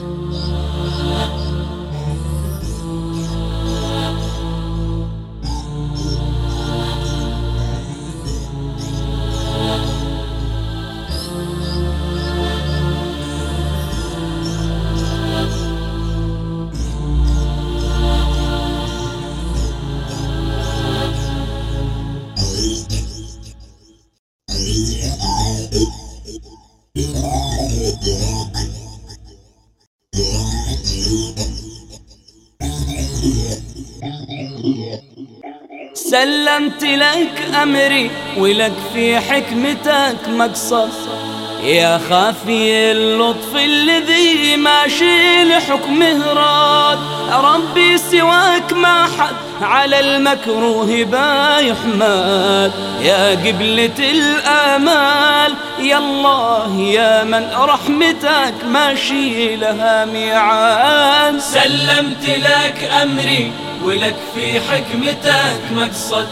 Yes. سلمت لك أمري ولك في حكمتك مقصد. يا خافي اللطف الذي ماشي لحكمه راد. ربي سواك ما حد على المكروه بايحمد يا قبلة الآمال يا الله يا من رحمتك ماشي لها ميعاد. سلمت لك أمري ولك في حكمتك مقصد.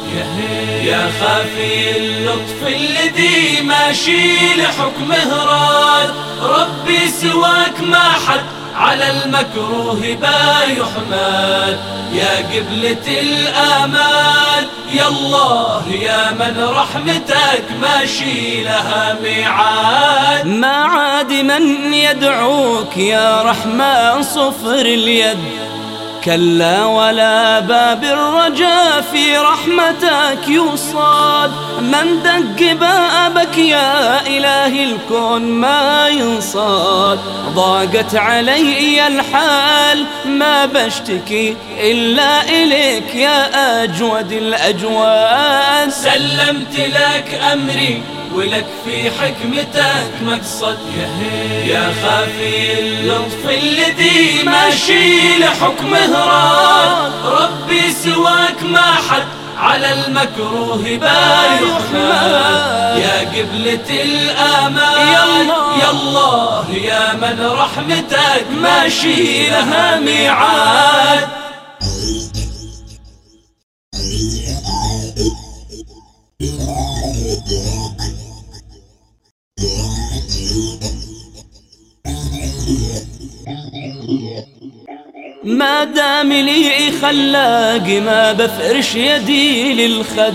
يا خافي اللطف الذي ماشي لحكمه راد. ربي سواك ما حد على المكروه بايحمد يا قبلة الآمال يا الله يا من رحمتك ماشي لها ميعاد. ما عاد من يدعوك يا رحمن صفر اليد. كلا ولا باب الرجاء في رحمتك يوصاد من دق بابك يا إله الكون ما ينصاد. ضاقت علي الحال ما بشتكي إلا إليك يا أجود الأجواد سلمت لك أمري ولك في حكمتك مقصد. يا خافي اللطف الذي ماشي لحكمه راد ربي سواك ما حد على المكروه بايحمد يا قبلة الآمال يا الله يا من رحمتك ماشي لها ميعاد. ما دام لي خلاق ما بفرش يدي للخد.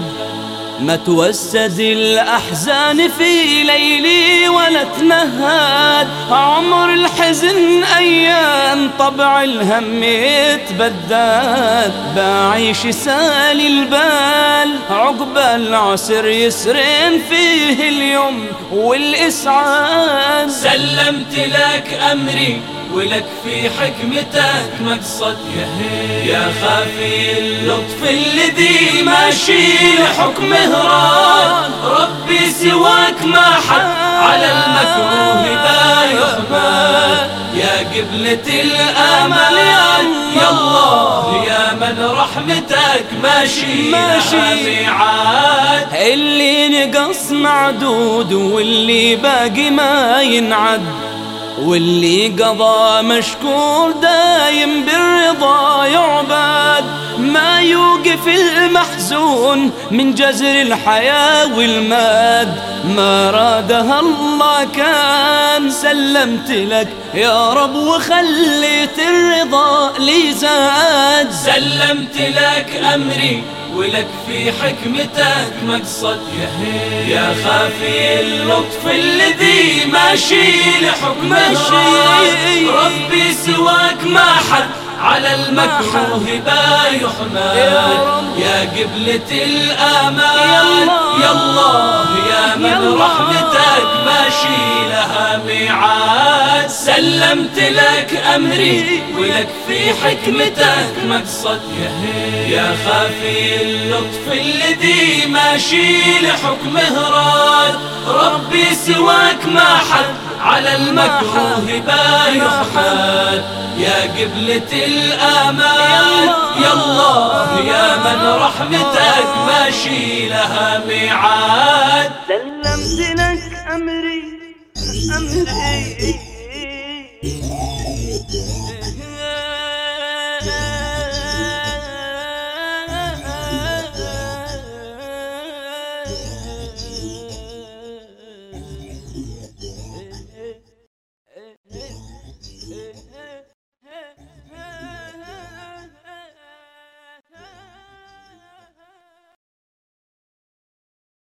ما توسد الأحزان في ليلي ولا تنهد. عمر الحزن أيام طبع الهم يتبدد. بعيش سالي البال عقب العسر يسرين فيه اليوم والإسعاد. سلمت لك أمري ولك في حكمتك مقصد. يا خافي اللطف الذي ماشي لحكمه راد ربي سواك ما حد على المكروه بايحمد يا قبلة الآمل يا رحمتك ماشي ماشي. ميعاد اللي نقص معدود واللي باقي ما ينعد. واللي قضى مشكور دايم بالرضا يعبد. ما يوقف المحزون من جزر الحياة والماد ما رادها الله كان سلمت لك يا رب وخليت الرضا لي زاد. سلمت لك أمري ولك في حكمتك مقصد. يا خافي اللطف الذي ماشي لحكمه ربي سواك ما حد على المكروه بايحمد يا قبلة الآمال يا الله يا من رحمتك ماشي لها ميعاد. سلمت لك أمري ولك في حكمتك مقصد. يا خافي اللطف الذي ماشي لحكمه راد ربي سواك ما حد على المكروه بايحمد يا قبلة الآمال يا الله يا من رحمتك ماشي لها ميعاد. سلمت لك أمري أمري. Yeah.